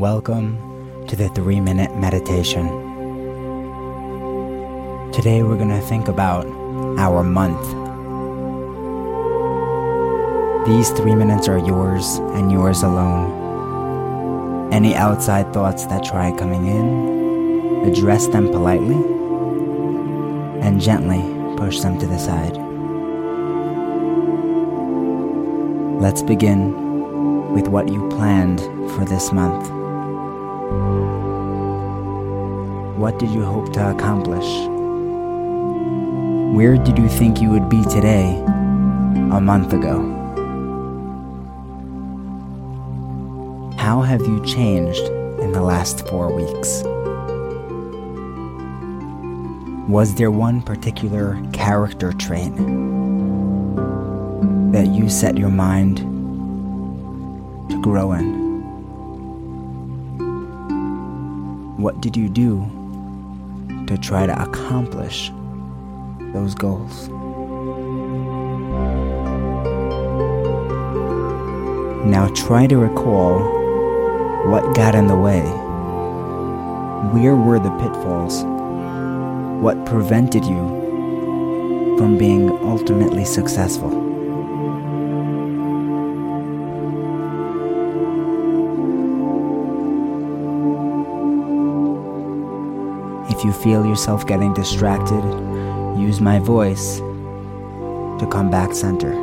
Welcome to the three minute meditation. Today we're going to think about our month. These three minutes are yours and yours alone. Any outside thoughts that try coming in, address them politely and gently push them to the side. Let's begin with what you planned for this month. What did you hope to accomplish? Where did you think you would be today a month ago? How have you changed in the last four weeks? Was there one particular character trait that you set your mind to grow in? What did you do to try to accomplish those goals? Now try to recall what got in the way. Where were the pitfalls? What prevented you from being ultimately successful? If you feel yourself getting distracted, use my voice to come back center.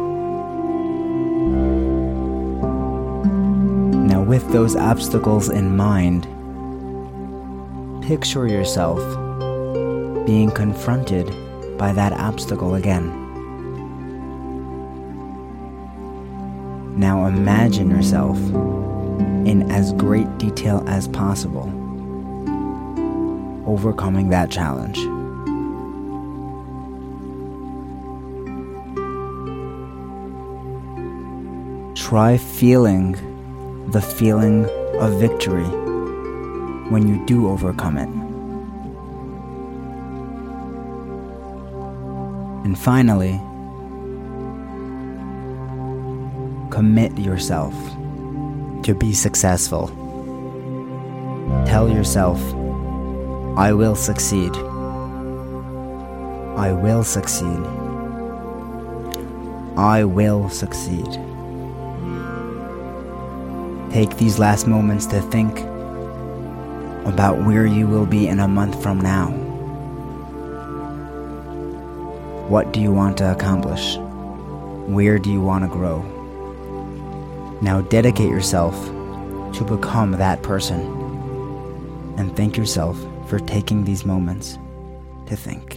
Now, with those obstacles in mind, picture yourself being confronted by that obstacle again. Now, imagine yourself in as great detail as possible overcoming that challenge. Try feeling the feeling of victory when you do overcome it. And finally, commit yourself to be successful. Tell yourself I will succeed. I will succeed. I will succeed. Take these last moments to think about where you will be in a month from now. What do you want to accomplish? Where do you want to grow? Now dedicate yourself to become that person and thank yourself for taking these moments to think.